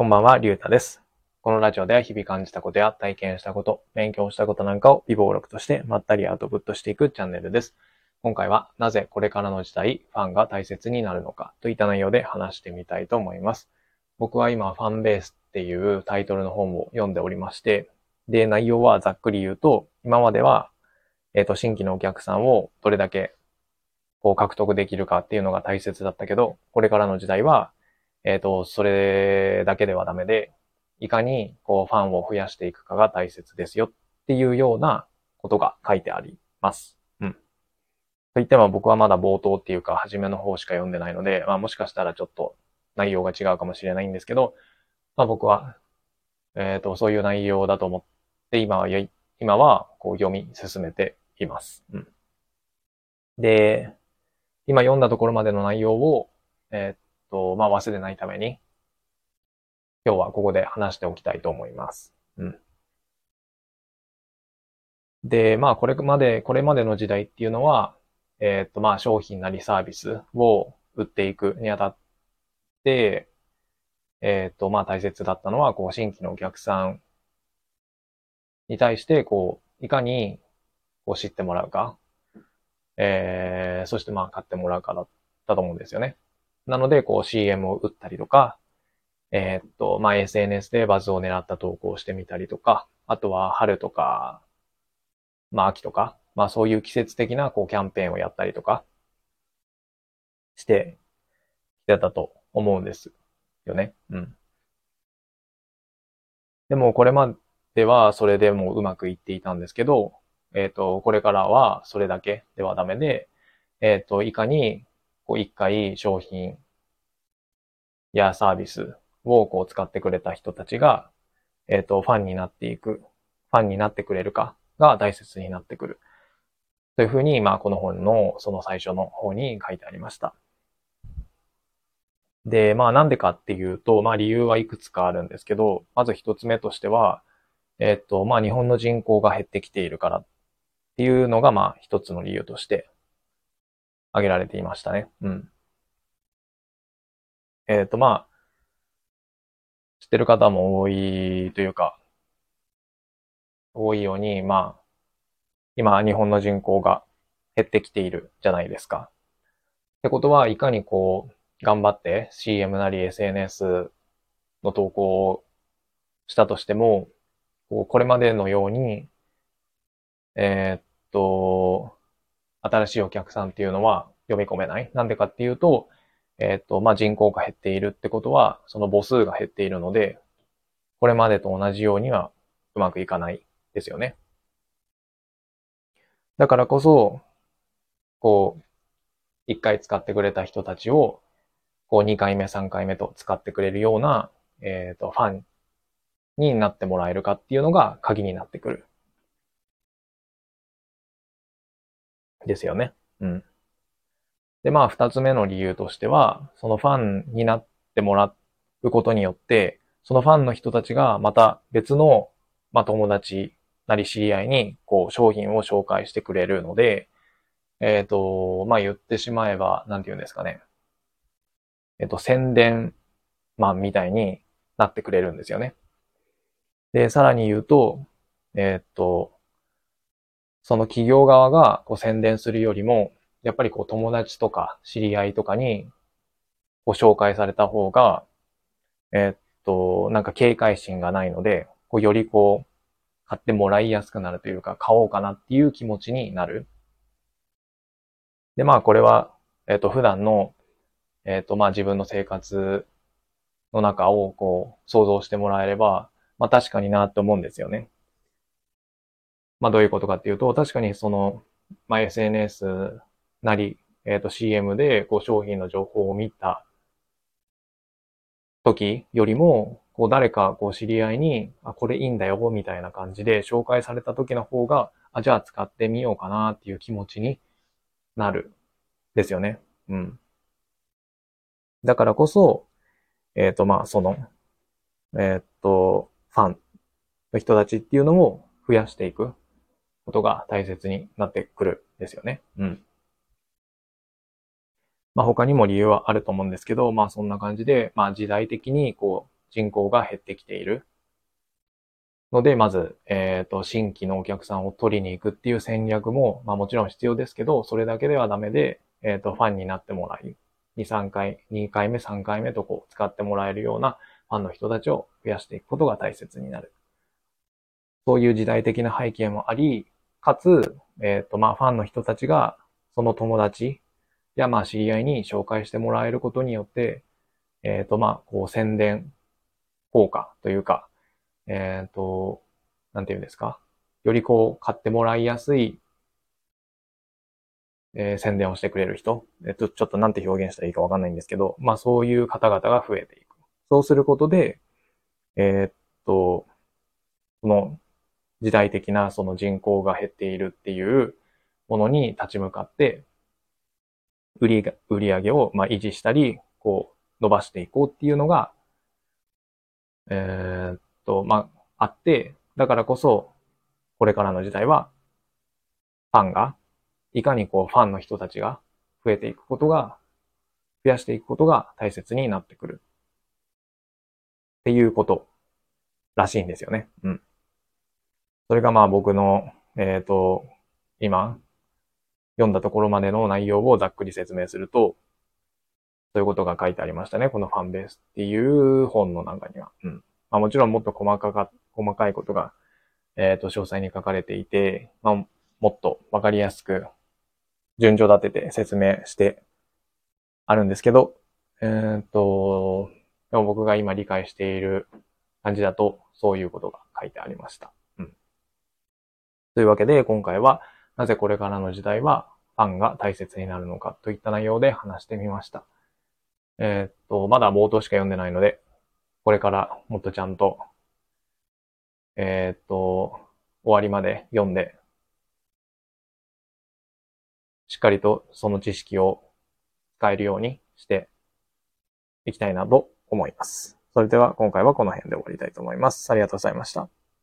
こんばんは、りゅうたです。このラジオでは日々感じたことや体験したこと、勉強したことなんかを微暴録としてまったりアウトプットしていくチャンネルです。今回はなぜこれからの時代ファンが大切になるのかといった内容で話してみたいと思います。僕は今ファンベースっていうタイトルの本を読んでおりまして、で、内容はざっくり言うと、今までは、えっ、と、新規のお客さんをどれだけこう獲得できるかっていうのが大切だったけど、これからの時代は、えっ、と、それだけではダメで、いかにこうファンを増やしていくかが大切ですよっていうようなことが書いてあります。うん。と言っても僕はまだ冒頭っていうか初めの方しか読んでないので、まあもしかしたらちょっと内容が違うかもしれないんですけど、まあ僕は、えっ、と、そういう内容だと思って今は、今はこう読み進めています。うん。で、今読んだところまでの内容を、えっと、まあ忘れないために、今日はここで話しておきたいと思います。うん。で、まあこれまで、これまでの時代っていうのは、えっと、まあ商品なりサービスを売っていくにあたって、えっと、まあ大切だったのは、こう新規のお客さんに対して、こう、いかにこう知ってもらうか、えー、そしてまあ買ってもらうかだったと思うんですよね。なので、こう CM を打ったりとか、えーっと、まあ、SNS でバズを狙った投稿をしてみたりとか、あとは春とか、まあ、秋とか、まあ、そういう季節的なこうキャンペーンをやったりとかしてきてたと思うんですよね。うん。でも、これまではそれでもうまくいっていたんですけど、えーっと、これからはそれだけではダメで、えーっと、いかにこう一回商品やサービスをこう使ってくれた人たちが、えっ、と、ファンになっていく、ファンになってくれるかが大切になってくる。というふうに、まあ、この本のその最初の方に書いてありました。で、まあ、なんでかっていうと、まあ、理由はいくつかあるんですけど、まず一つ目としては、えっ、と、まあ、日本の人口が減ってきているからっていうのが、まあ、一つの理由として挙げられていましたね。うん。えっ、と、まあ、知ってる方も多いというか、多いように、まあ、今、日本の人口が減ってきているじゃないですか。ってことは、いかにこう、頑張って CM なり SNS の投稿をしたとしても、ここれまでのように、えーっと、新しいお客さんっていうのは読み込めない？なんでかっていうと、えっ、と、まあ、人口が減っているってことは、その母数が減っているので、これまでと同じようにはうまくいかないですよね。だからこそ、こう、一回使ってくれた人たちを、こう、二回目、三回目と使ってくれるような、えっ、と、ファンになってもらえるかっていうのが鍵になってくる。ですよね。うん。で、まあ、二つ目の理由としては、そのファンになってもらうことによって、そのファンの人たちがまた別の、まあ、友達なり知り合いに、こう、商品を紹介してくれるので、えっ、と、まあ、言ってしまえば、なんて言うんですかね。えっ、と、宣伝マンみたいになってくれるんですよね。で、さらに言うと、えっ、と、その企業側がこう宣伝するよりも、やっぱりこう友達とか知り合いとかにご紹介された方が、えーっと、なんか警戒心がないので、こうよりこう買ってもらいやすくなるというか、買おうかなっていう気持ちになる。で、まあこれは、えーっと普段の、えーっとまあ自分の生活の中をこう想像してもらえれば、まあ確かになって思うんですよね。まあどういうことかっていうと、確かにその、まあ SNS なり、えっ、と CM でこう商品の情報を見た時よりも、こう誰かこう知り合いに、あ、これいいんだよ、みたいな感じで紹介された時の方が、あ、じゃあ使ってみようかなっていう気持ちになる。ですよね。うん。だからこそ、えっ、と、まあ、その、えっ、と、ファンの人たちっていうのを増やしていくことが大切になってくるんですよね。うん。まあ他にも理由はあると思うんですけど、まあそんな感じで、まあ時代的にこう人口が減ってきている。ので、まず、えっ、ー、と、新規のお客さんを取りに行くっていう戦略も、まあもちろん必要ですけど、それだけではダメで、えっ、ー、と、ファンになってもらい、2、3回、2回目、3回目とこう、使ってもらえるようなファンの人たちを増やしていくことが大切になる。そういう時代的な背景もあり、かつ、えっ、ー、と、まあ、ファンの人たちが、その友達や、まあ、知り合いに紹介してもらえることによって、えっ、ー、と、まあ、こう、宣伝効果というか、えっ、ー、と、なんていうんですか？よりこう、買ってもらいやすい、えー、宣伝をしてくれる人。えっ、と、ちょっとなんて表現したらいいかわかんないんですけど、まあ、そういう方々が増えていく。そうすることで、えっと、その時代的なその人口が減っているっていうものに立ち向かって、売りが、売り上げをまあ維持したり、こう、伸ばしていこうっていうのが、えー、っと、まあ、あって、だからこそ、これからの時代は、ファンが、いかにこう、ファンの人たちが増えていくことが、増やしていくことが大切になってくる。っていうことらしいんですよね。うん。それがまあ僕の、えっ、ー、と、今、読んだところまでの内容をざっくり説明すると、そういうことが書いてありましたね。このファンベースっていう本の中には。うん。まあもちろんもっと細かか、細かいことが、えっ、ー、と、詳細に書かれていて、まあもっとわかりやすく、順序立てて説明してあるんですけど、えっ、ー、と、でも僕が今理解している感じだと、そういうことが書いてありました。というわけで、今回は、なぜこれからの時代はファンが大切になるのかといった内容で話してみました。えー、っと、まだ冒頭しか読んでないので、これからもっとちゃんと、えー、っと、終わりまで読んで、しっかりとその知識を使えるようにしていきたいなと思います。それでは今回はこの辺で終わりたいと思います。ありがとうございました。